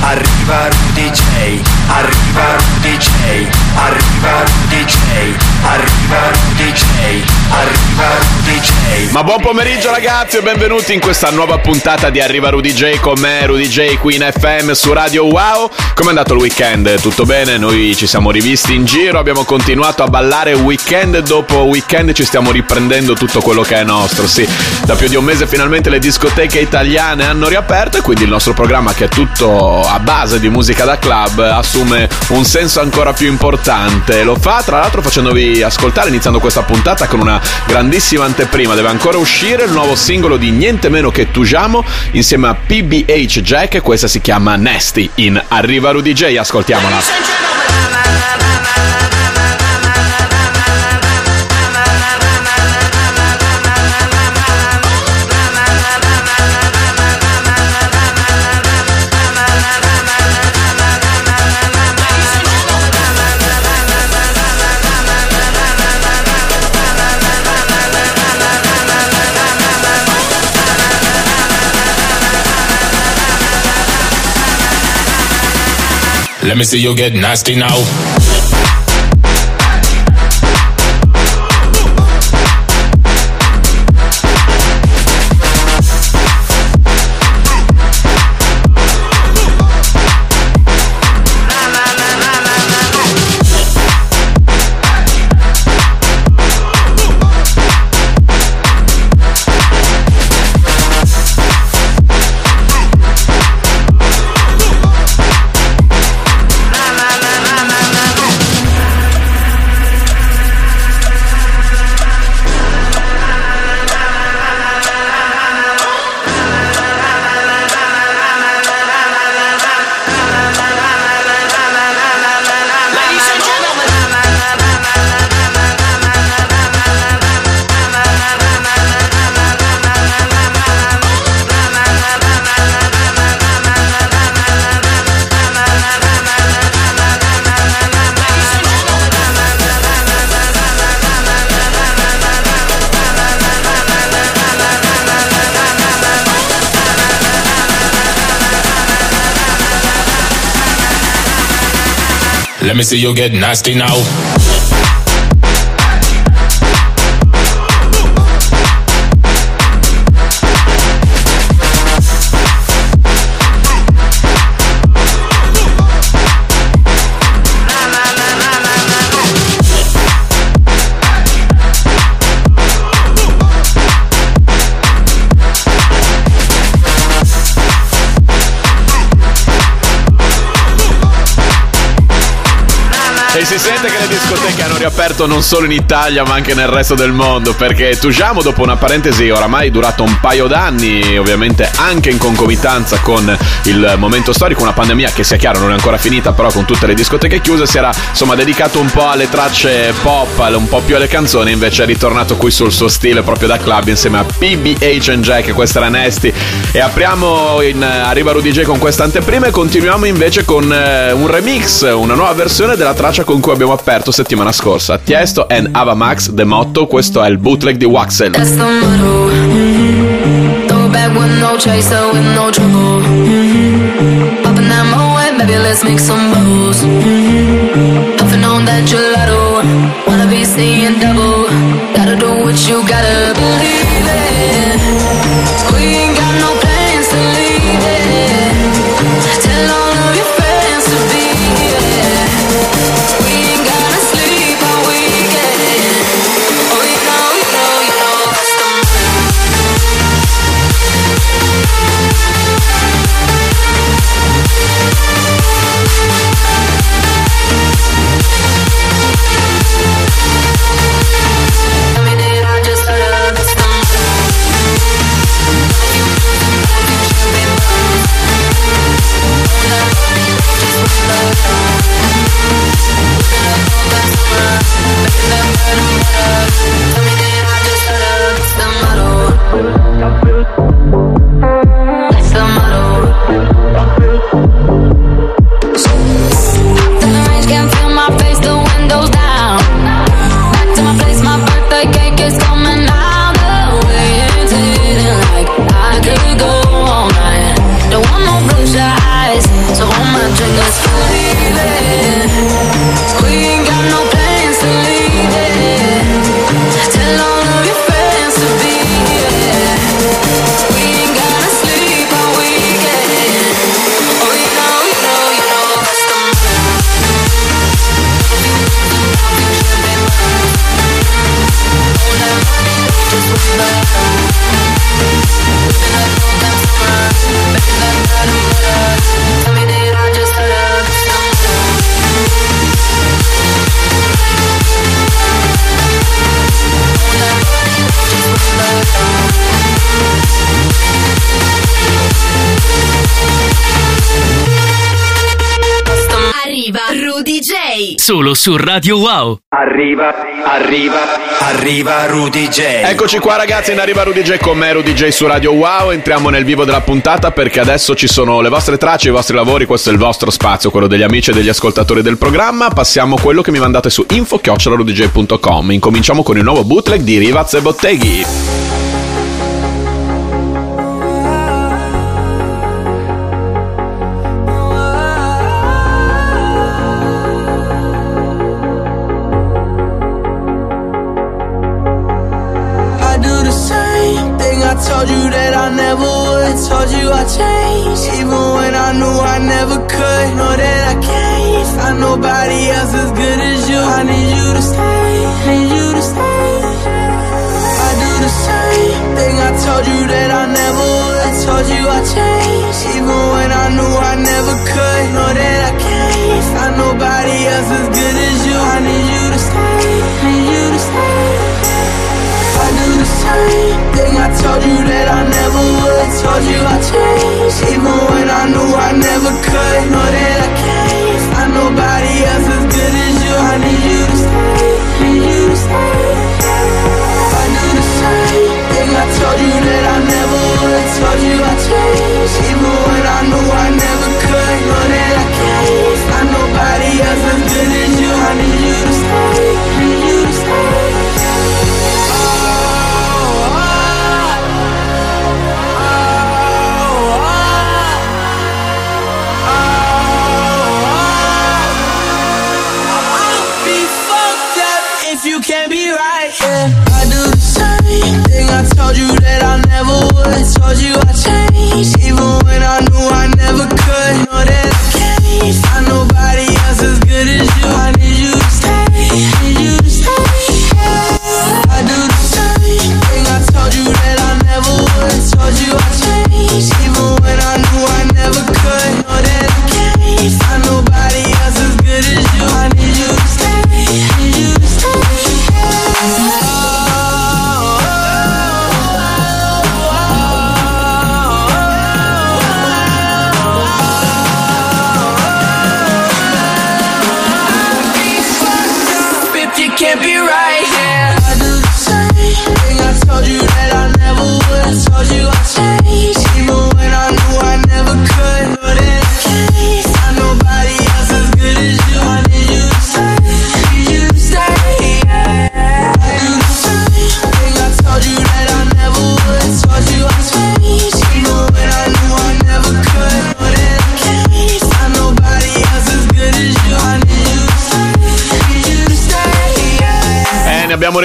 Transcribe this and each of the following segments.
arriva Rudy J, arriva Rudy J, arriva Rudy J, arriva Rudy J, arriva Rudy J. Ma buon pomeriggio ragazzi e benvenuti in questa nuova puntata di Arriva Rudy J con me, Rudy J qui in FM su Radio Wow. Come è andato il weekend? Tutto bene? Noi ci siamo rivisti in giro, abbiamo continuato a ballare weekend dopo weekend, ci stiamo riprendendo tutto quello che è nostro. Sì, da più di un mese finalmente le discoteche italiane hanno riaperto e quindi il nostro programma che è tutto a base di musica da club assume un senso ancora più importante. Lo fa tra l'altro facendovi ascoltare, iniziando questa puntata con una grandissima anteprima. Deve ancora uscire il nuovo singolo di niente meno che Tujamo insieme a PBH Jack. Questa si chiama Nasty in Arriva Rudy J. Ascoltiamola. Let me see you get nasty now. See you'll get nasty now. Vete que le discoteche hanno riaperto non solo in Italia ma anche nel resto del mondo perché Tujamo dopo una parentesi oramai durata un paio d'anni ovviamente anche in concomitanza con il momento storico una pandemia che sia chiaro non è ancora finita però con tutte le discoteche chiuse si era insomma dedicato un po' alle tracce pop un po' più alle canzoni invece è ritornato qui sul suo stile proprio da club insieme a PBH and Jack questa era Nasty. E apriamo in Arriva Rudy J con questa anteprima e continuiamo invece con eh, un remix una nuova versione della traccia con cui abbiamo aperto settimana scorsa. Tiesto and Ava Max The Motto questo è il bootleg di Waxel. Seeing double. Gotta do what you gotta believe it. We solo su Radio Wow. Arriva, arriva, arriva Rudy J. Eccoci qua ragazzi, in arriva Rudy J con me, Rudy J su Radio Wow. Entriamo nel vivo della puntata perché adesso ci sono le vostre tracce, i vostri lavori, questo è il vostro spazio, quello degli amici e degli ascoltatori del programma. Passiamo a quello che mi mandate su info-rudyj.com. Incominciamo con il nuovo bootleg di Rivaz e Botteghi.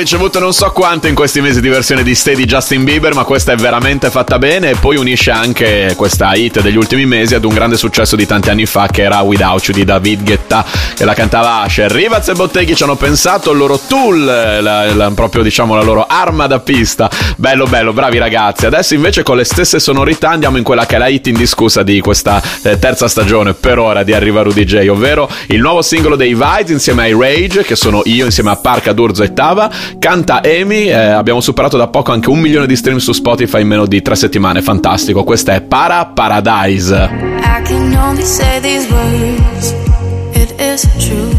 Ricevuto non so quante in questi mesi di versione di Stay di Justin Bieber, ma questa è veramente fatta bene e poi unisce anche questa hit degli ultimi mesi ad un grande successo di tanti anni fa che era Without You di David Guetta che la cantava Asher. Rivaz e Botteghi ci hanno pensato il loro tool, la- la- proprio diciamo la loro arma da pista. Bello bello, bravi ragazzi. Adesso invece con le stesse sonorità andiamo in quella che è la hit indiscussa di questa eh, terza stagione per ora di Arriva Rudy J, ovvero il nuovo singolo dei Vides insieme ai Rage, che sono io insieme a Parca D'Urzo e Tava. Canta Amy, eh, abbiamo superato da poco anche un milione di stream su Spotify in meno di tre settimane. Fantastico, questa è Para Paradise. I can only say these words. It isn't true.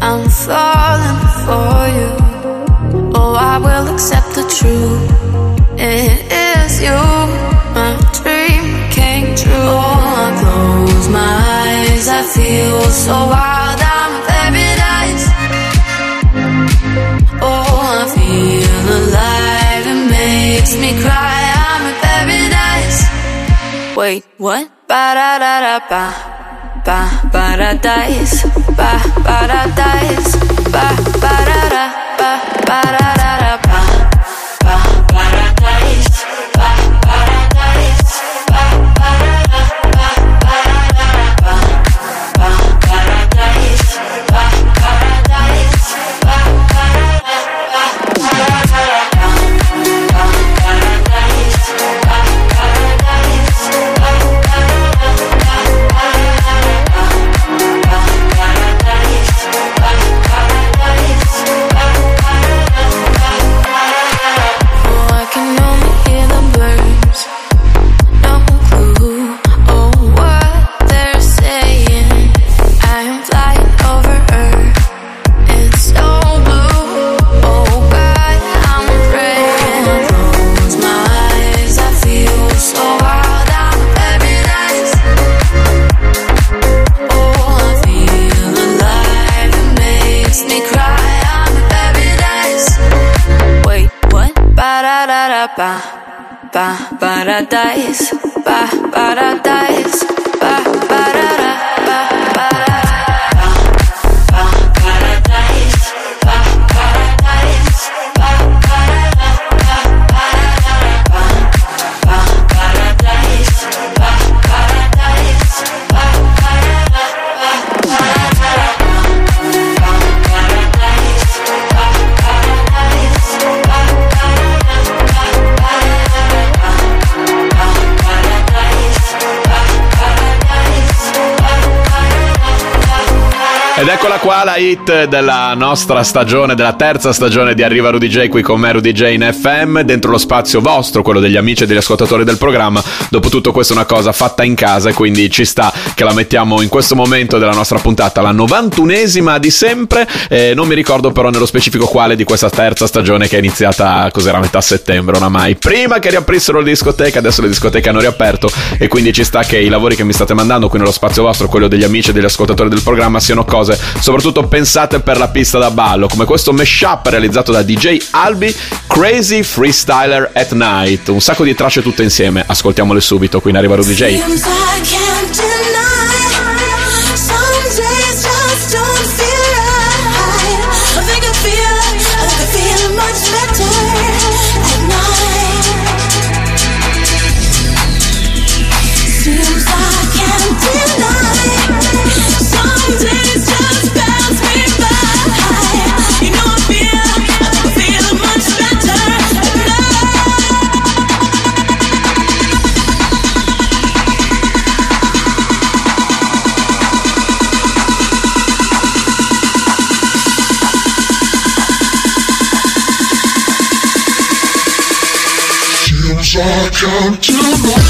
I'm falling for you. Oh, I will accept the truth. It is you. My dream came true. Oh, I close my eyes. I feel so wild. Makes me cry. I'm in paradise. Wait, what? Ba da da da ba. Ba. Ba paradise. Ba ba da da. Ba ba da da da ba. Qua la hit della nostra stagione, della terza stagione di Arriva Rudy J qui con me Rudy J in FM, dentro lo spazio vostro, quello degli amici e degli ascoltatori del programma. Dopotutto questa è una cosa fatta in casa e quindi ci sta che la mettiamo in questo momento della nostra puntata, la 91esima di sempre. Eh, non mi ricordo però nello specifico quale di questa terza stagione che è iniziata, cos'era, metà settembre oramai. Prima che riaprissero le discoteche, adesso le discoteche hanno riaperto e quindi ci sta che i lavori che mi state mandando qui nello spazio vostro, quello degli amici e degli ascoltatori del programma, siano cose soprattutto pensate per la pista da ballo, come questo mashup realizzato da DJ Albi, Crazy Freestyler at Night. Un sacco di tracce tutte insieme, ascoltiamole subito qui in Arriva Rudy J. you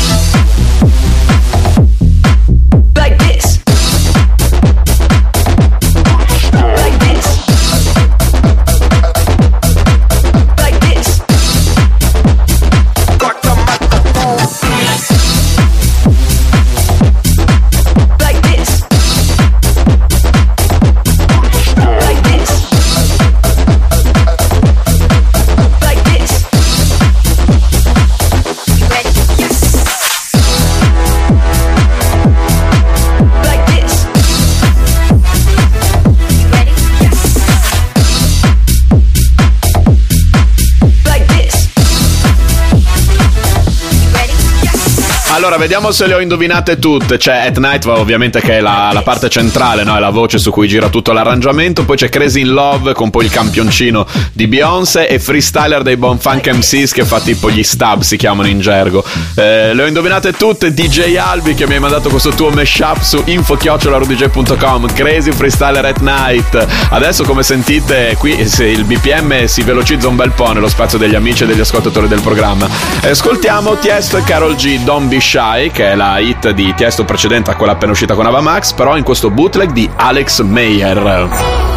vediamo se le ho indovinate tutte. C'è At Night, ovviamente, che è la, la parte centrale, no? È la voce su cui gira tutto l'arrangiamento. Poi c'è Crazy in Love con poi il campioncino di Beyoncé e Freestyler dei Bon Funk MCs che fa tipo gli stab, si chiamano in gergo. Eh, le ho indovinate tutte. DJ Albi che mi hai mandato questo tuo mashup su info-rudj.com. Crazy Freestyler at Night. Adesso, come sentite, qui se il BPM si velocizza un bel po' nello spazio degli amici e degli ascoltatori del programma. Ascoltiamo Tiesto e Carol G. Don't Be Shy, che è la hit di Tiesto precedente a quella appena uscita con Ava Max, però in questo bootleg di Alex Meyer. Oh. Oh.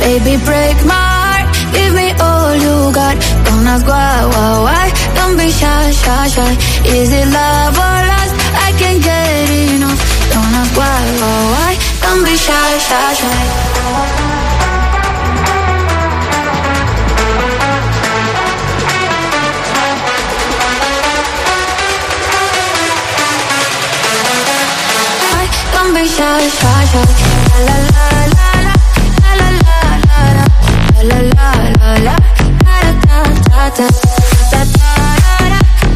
Baby, break my heart. Give me all you got. Don't ask why, why, why. Don't be shy, shy, shy. Is it love Don't be shy, shy, shy. Why Don't be shy, shy, shy. La la la la la la la la la la la la la la da da da da da da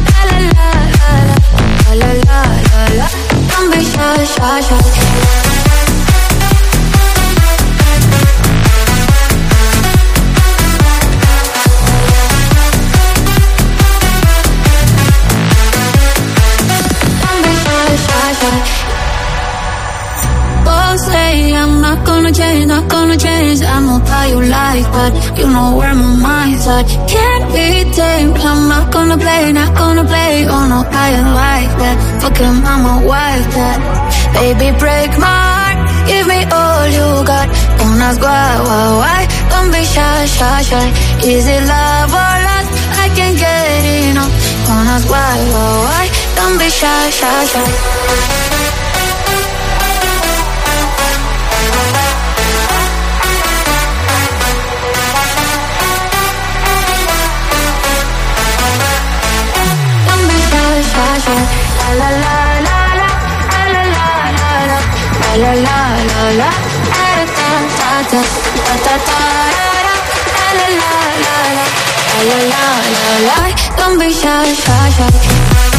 da la la la la la la la la. Don't be shy, shy, shy. Change, not gonna change. I know how you like that. You know where my mind's at. Can't be tamed. I'm not gonna play, not gonna play. Oh no, I ain't like that. Fuck him, I'm a wildcat. Baby, break my heart. Give me all you got. Don't ask why, why, why. Don't be shy, shy, shy. Is it love or lust? I can't get enough. Don't ask why, why, why. Don't be shy, shy, shy. La la la la da da da da da, la la la la la, la la la la la. Don't be shy, shy, shy.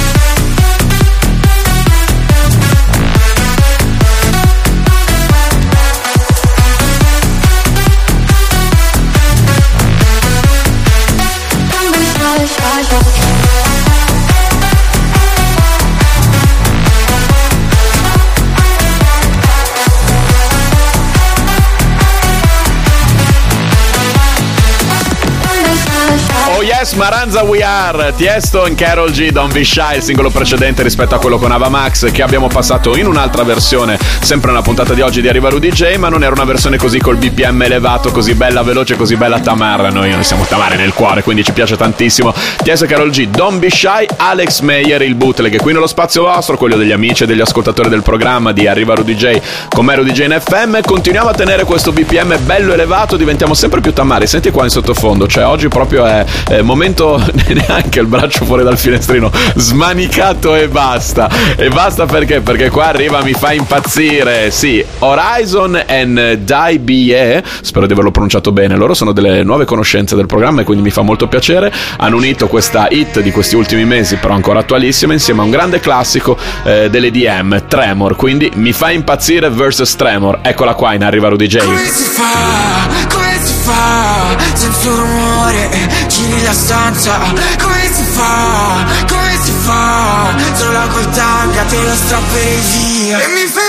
Maranza We Are, Tiesto e Carol G, Don't Be Shy, il singolo precedente rispetto a quello con Ava Max che abbiamo passato in un'altra versione, sempre nella puntata di oggi di Arriva Rudy J, ma non era una versione così col BPM elevato, così bella, veloce, così bella Tamara, noi, noi siamo Tamara nel cuore, quindi ci piace tantissimo. E Carol G, Don't Be Shy, Alex Meyer, il bootleg, qui nello spazio vostro, quello degli amici e degli ascoltatori del programma di Arriva Rudy J, con me Rudy J in FM, continuiamo a tenere questo BPM bello elevato, diventiamo sempre più Tamari, senti qua in sottofondo, cioè oggi proprio è, è momento neanche il braccio fuori dal finestrino, smanicato e basta. E basta perché? Perché qua arriva, mi fa impazzire. Sì, Horizon and Die BE, spero di averlo pronunciato bene. Loro sono delle nuove conoscenze del programma e quindi mi fa molto piacere. Hanno unito questa hit di questi ultimi mesi, però ancora attualissima, insieme a un grande classico eh, dell'EDM, Tremor. Quindi mi fa impazzire versus Tremor. Eccola qua in Arriva Rudy J. Come si fa? Come si fa? Senza rumore, giri la stanza Come si fa? Come si fa? Solo col tanga te lo strapperei via E mi fai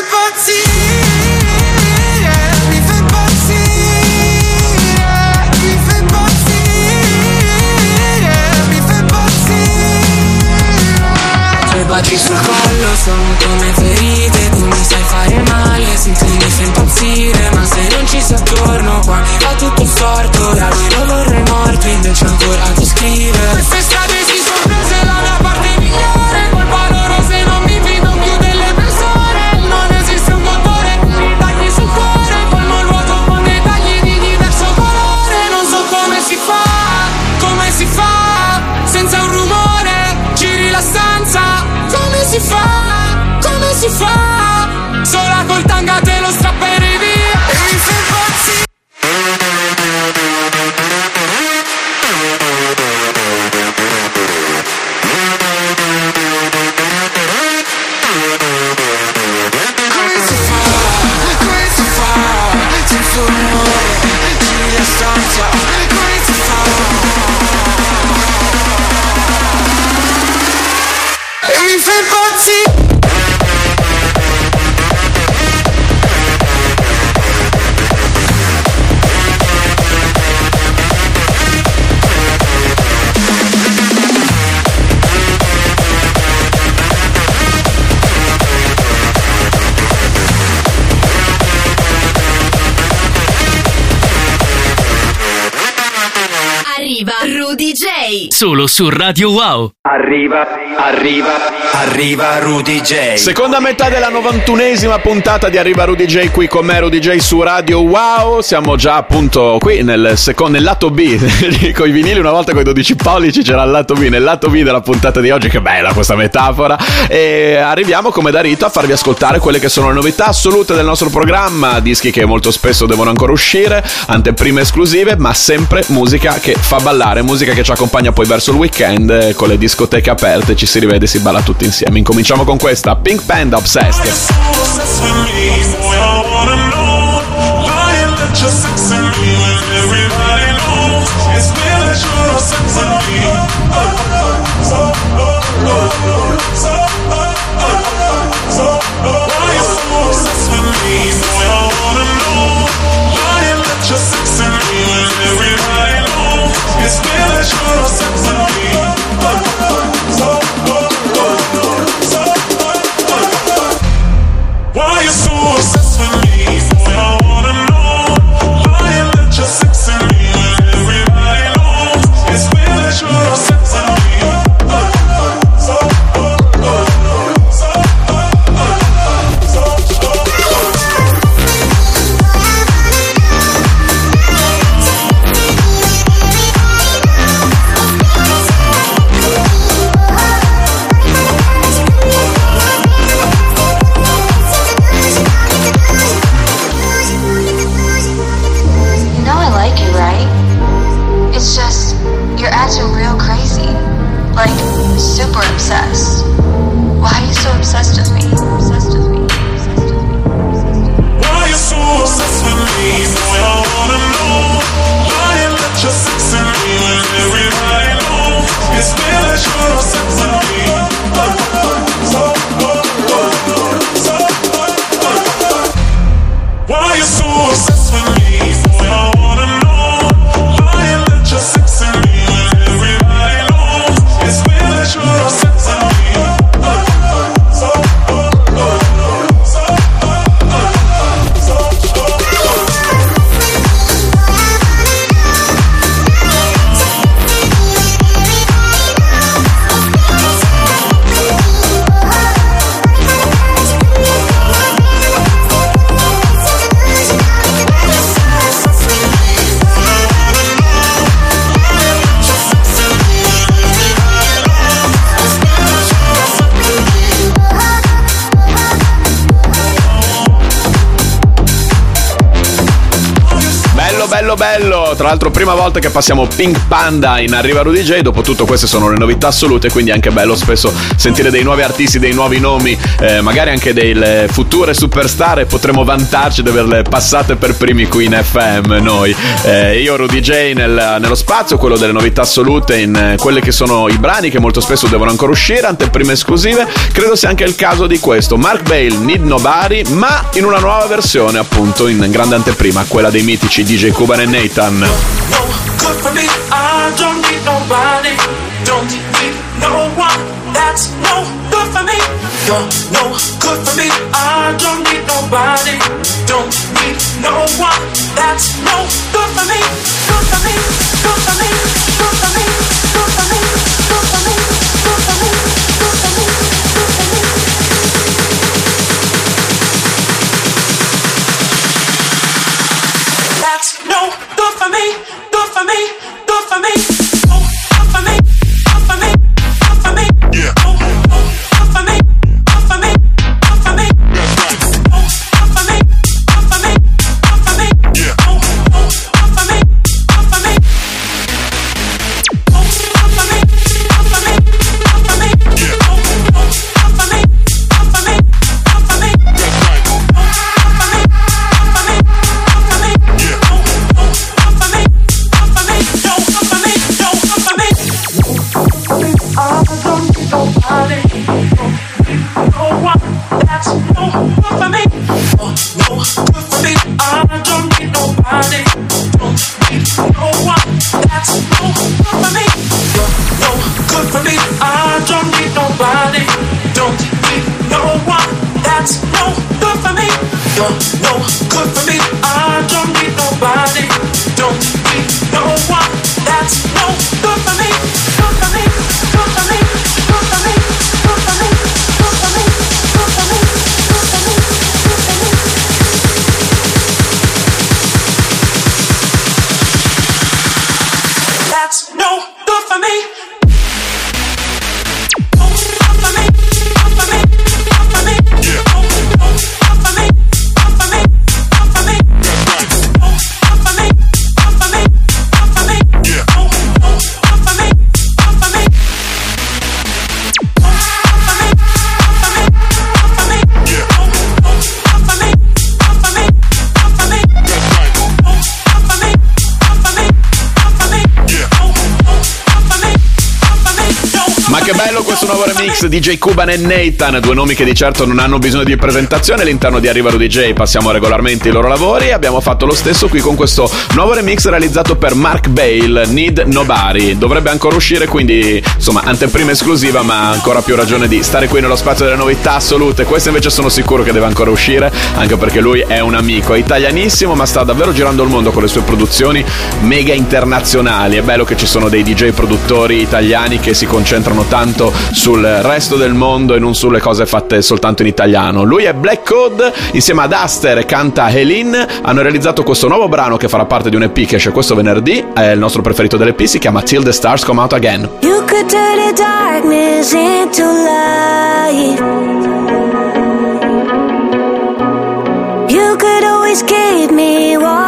baci sul collo sono come ferite Tu mi sai fare male, tu mi impazzire Ma se non ci sei attorno qua va tutto storto Da lui lo vorrei morto, invece ancora ti scrive Queste strade si sono prese la mia different boats Solo su Radio Wow. Arriva, arriva, arriva Rudy J. Seconda metà della 91esima puntata di Arriva Rudy J qui con me Rudy J su Radio Wow. Siamo già appunto qui nel, secondo, nel lato B. con i vinili una volta con i 12 pollici c'era il lato B. Nel lato B della puntata di oggi, che bella questa metafora. E arriviamo come da rito a farvi ascoltare quelle che sono le novità assolute del nostro programma. Dischi che molto spesso devono ancora uscire, anteprime esclusive, ma sempre musica che fa ballare, musica che ci accompagna poi poi verso il weekend eh, con le discoteche aperte ci si rivede e si balla tutti insieme. Incominciamo con questa, Pink Panda Obsessed. Just sex and me everybody knows it's been that you're obsessed with me. Bello, bello. Tra l'altro, prima volta che passiamo Pink Panda in Arriva Rudy J. Dopo tutto, queste sono le novità assolute. Quindi, è anche bello spesso sentire dei nuovi artisti, dei nuovi nomi, eh, magari anche delle future superstar. E potremo vantarci di averle passate per primi qui in FM. Noi, Eh, io, Rudy J, nel- nello spazio, quello delle novità assolute, in eh, quelli che sono i brani che molto spesso devono ancora uscire, anteprime esclusive. Credo sia anche il caso di questo. Mark Bale, Need Nobody, ma in una nuova versione, appunto, in grande anteprima, quella dei mitici DJ Cuban e Nathan. No no, good for me. I don't need nobody. Don't need no one. That's no good for me. You're no good for me. I don't need nobody. Don't need no one. That's no good for me. Good for me. Good for me. Good for me. Good for me. Good for me. Good for me. Good for for me. Good for me. Remix DJ Cuban e Nathan, due nomi che di certo non hanno bisogno di presentazione all'interno di Arriva Rudy J, passiamo regolarmente i loro lavori e abbiamo fatto lo stesso qui con questo nuovo remix realizzato per Mark Bale, Need Nobody. Dovrebbe ancora uscire, quindi insomma anteprima esclusiva, ma ancora più ragione di stare qui nello spazio delle novità assolute. Questa invece sono sicuro che deve ancora uscire, anche perché lui è un amico, è italianissimo, ma sta davvero girando il mondo con le sue produzioni mega internazionali. È bello che ci sono dei DJ produttori italiani che si concentrano tanto sul resto del mondo e non sulle cose fatte soltanto in italiano. Lui è Black Code, insieme ad Aster e canta Helene, hanno realizzato questo nuovo brano che farà parte di un EP che esce questo venerdì, è il nostro preferito dell'EP, si chiama Till the Stars Come Out Again. You could turn the darkness into light. You could always keep me warm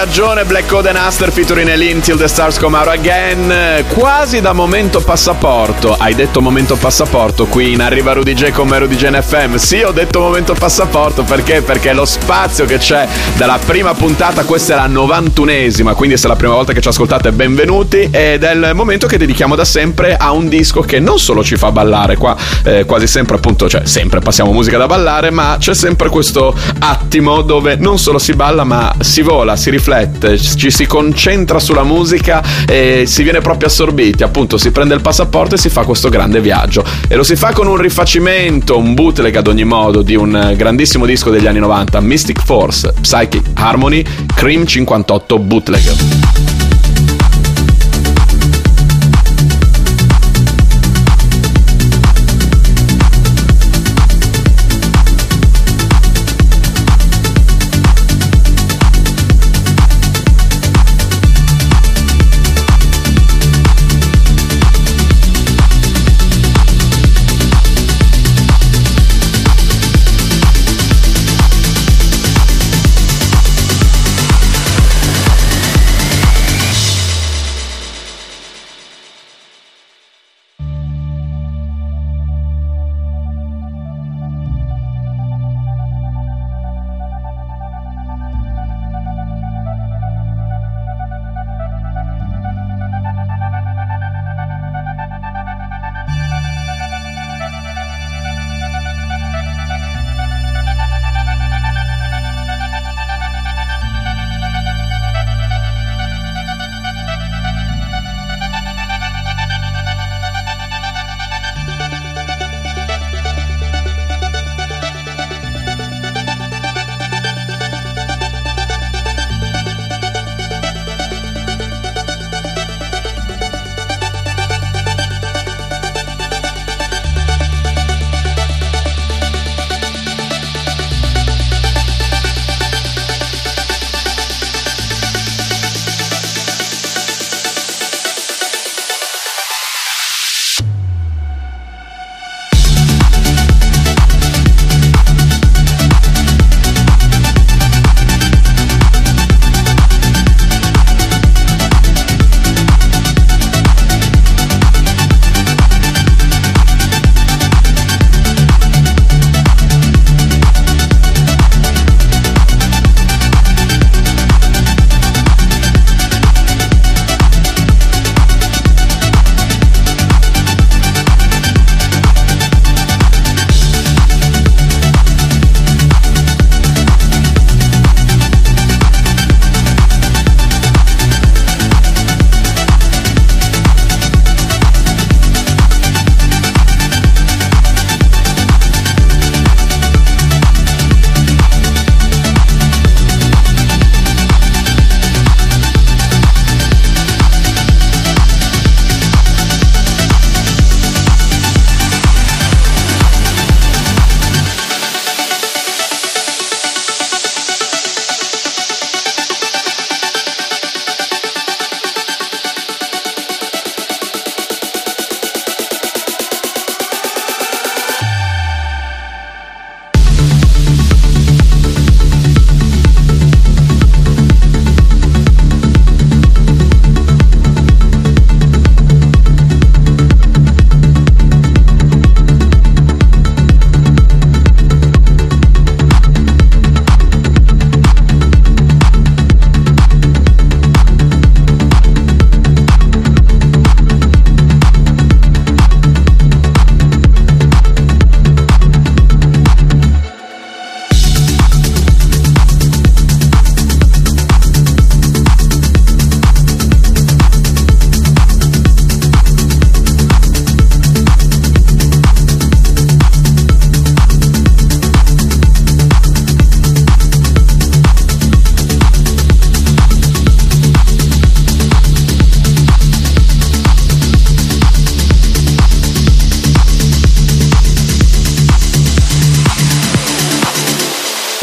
Viaggio, viaggione, Black Code and Aster featuring Elin Till the Stars Come Out Again. Quasi da momento passaporto. Hai detto momento passaporto qui in Arriva Rudy J con me Rudy J in FM. Sì, ho detto momento passaporto perché? Perché lo spazio che c'è dalla prima puntata, questa è la 91esima, quindi se è la prima volta che ci ascoltate benvenuti ed è il momento che dedichiamo da sempre a un disco che non solo ci fa ballare, qua eh, quasi sempre appunto, cioè sempre passiamo musica da ballare, ma c'è sempre questo attimo dove non solo si balla ma si vola, si riflette, ci si concentra sulla musica e si viene proprio assorbiti, appunto si prende il passaporto e si fa questo grande viaggio e lo si fa con un rifacimento, un bootleg ad ogni modo di un grandissimo disco degli anni 90, Mystic Force, Psychic Harmony, Cream 58 bootleg.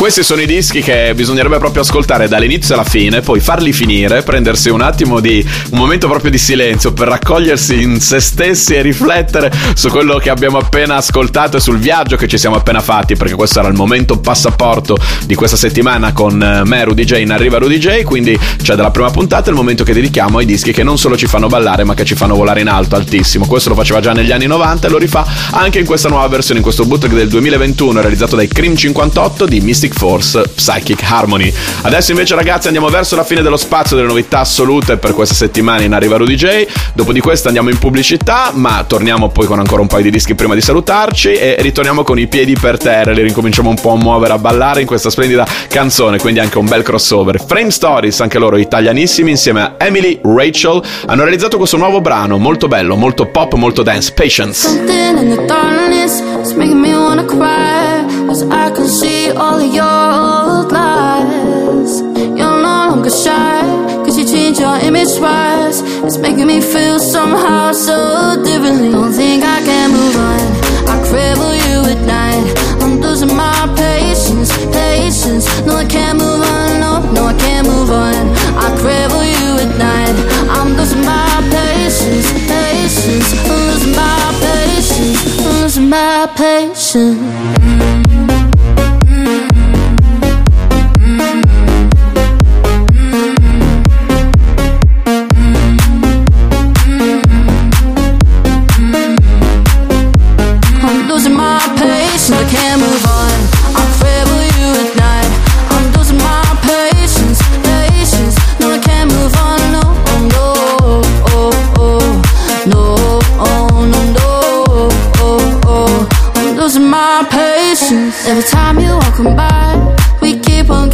Questi sono i dischi che bisognerebbe proprio ascoltare dall'inizio alla fine, poi farli finire, prendersi un attimo di un momento proprio di silenzio per raccogliersi in se stessi e riflettere su quello che abbiamo appena ascoltato e sul viaggio che ci siamo appena fatti, perché questo era il momento passaporto di questa settimana con eh, me, Rudy J, in arriva Rudy J, quindi c'è dalla prima puntata il momento che dedichiamo ai dischi che non solo ci fanno ballare, ma che ci fanno volare in alto, altissimo. Questo lo faceva già negli anni 90 e lo rifà anche in questa nuova versione, in questo bootleg del 2021 realizzato dai Cream 58 di Mystic Force Psychic Harmony. Adesso invece ragazzi andiamo verso la fine dello spazio delle novità assolute per questa settimana in arriva Rudy J. Dopo di questo andiamo in pubblicità, ma torniamo poi con ancora un paio di dischi prima di salutarci e ritorniamo con i piedi per terra, li ricominciamo un po' a muovere, a ballare in questa splendida canzone, quindi anche un bel crossover. Frame Stories, anche loro italianissimi, insieme a Emily Rachel, hanno realizzato questo nuovo brano molto bello, molto pop, molto dance, Patience. Making me wanna cry. Cause I can see all of your old lies. You're no longer shy. Cause you changed your image twice. It's making me feel somehow so differently. Don't think I can move on. I cribble patience. Every time you walk by, we keep on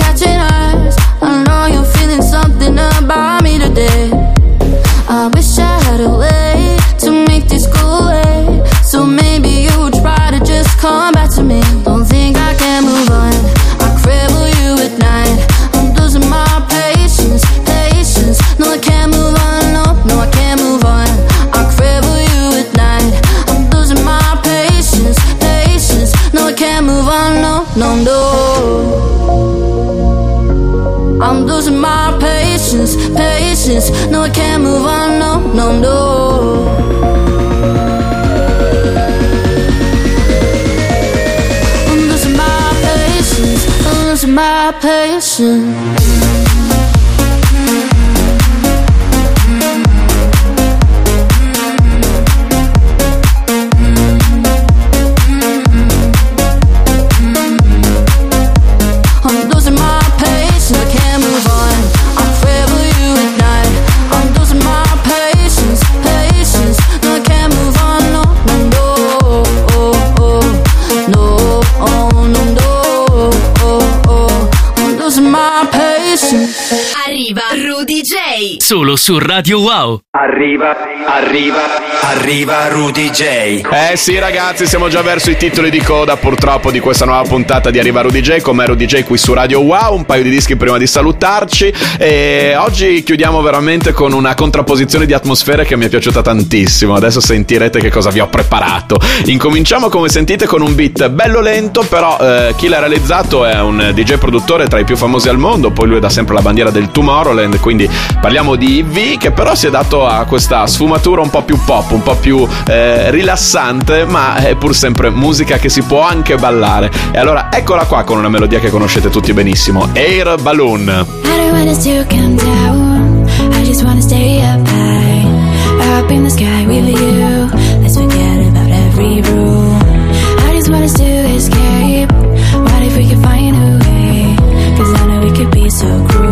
Solo su Radio Wow. Arriva, arriva, arriva Rudy J. Eh sì ragazzi, siamo già verso i titoli di coda purtroppo di questa nuova puntata di Arriva Rudy J, come Rudy J qui su Radio Wow, un paio di dischi prima di salutarci e oggi chiudiamo veramente con una contrapposizione di atmosfere che mi è piaciuta tantissimo, adesso sentirete che cosa vi ho preparato. Incominciamo come sentite con un beat bello lento, però eh, chi l'ha realizzato è un DJ produttore tra i più famosi al mondo, poi lui è da sempre la bandiera del Tomorrowland, quindi parliamo di IV che però si è dato a questa sfumatura un po' più pop, un po' più eh, rilassante, ma è pur sempre musica che si può anche ballare. E allora eccola qua con una melodia che conoscete tutti benissimo, Air Balloon. I don't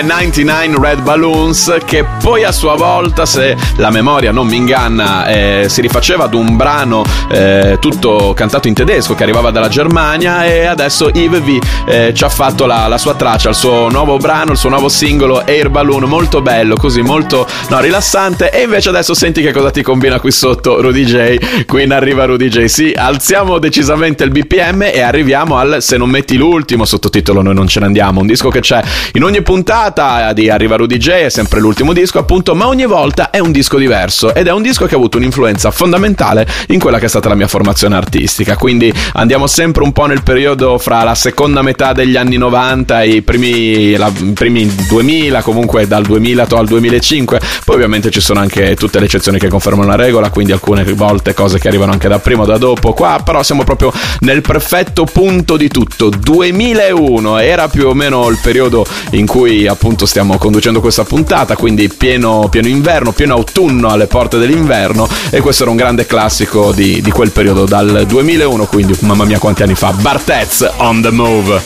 come 99 Red Balloons, che poi a sua volta, se la memoria non mi inganna, eh, si rifaceva ad un brano eh, tutto cantato in tedesco che arrivava dalla Germania e adesso Yves V eh, ci ha fatto la, la sua traccia, il suo nuovo brano, il suo nuovo singolo Air Balloon, molto bello, così molto no, rilassante. E invece adesso senti che cosa ti combina qui sotto Rudy J, qui in arriva Rudy J, sì, alziamo decisamente il BPM e arriviamo al Se non metti l'ultimo sottotitolo noi non ce ne andiamo, un disco che c'è in ogni puntata di Arriva Rudy J, è sempre l'ultimo disco appunto, ma ogni volta è un disco diverso ed è un disco che ha avuto un'influenza fondamentale in quella che è stata la mia formazione artistica, quindi andiamo sempre un po' nel periodo fra la seconda metà degli anni 90 e i primi, la, primi 2000, comunque dal 2000 al 2005, poi ovviamente ci sono anche tutte le eccezioni che confermano la regola, quindi alcune volte cose che arrivano anche da prima o da dopo, qua però siamo proprio nel perfetto punto di tutto, 2001 era più o meno il periodo in cui appunto stiamo conducendo questa puntata, quindi pieno, pieno inverno, pieno autunno alle porte dell'inverno e questo era un grande classico di, di quel periodo dal 2001, quindi mamma mia quanti anni fa, Bartez on the move.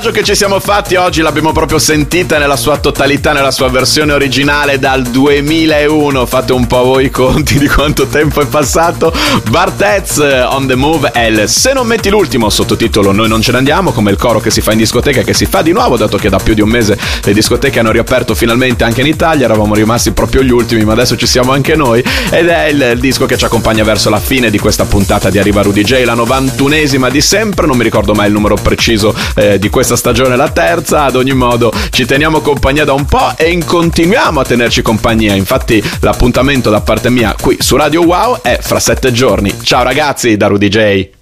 E che ci siamo fatti oggi, l'abbiamo proprio sentita nella sua totalità, nella sua versione originale dal 2001. Fate un po' voi i conti di quanto tempo è passato. Bartez eh, on the move è il Se non metti l'ultimo sottotitolo Noi non ce ne andiamo, come il coro che si fa in discoteca che si fa di nuovo, dato che da più di un mese le discoteche hanno riaperto finalmente anche in Italia. Eravamo rimasti proprio gli ultimi, ma adesso ci siamo anche noi. Ed è il, il disco che ci accompagna verso la fine di questa puntata di Arriva Rudy J, la 91esima di sempre. Non mi ricordo mai il numero preciso eh, di questa stagione, la terza. Ad ogni modo, ci teniamo compagnia da un po' e in- continuiamo a tenerci compagnia. Infatti, l'appuntamento da parte mia qui su Radio Wow è fra sette giorni. Ciao ragazzi, da Rudy J.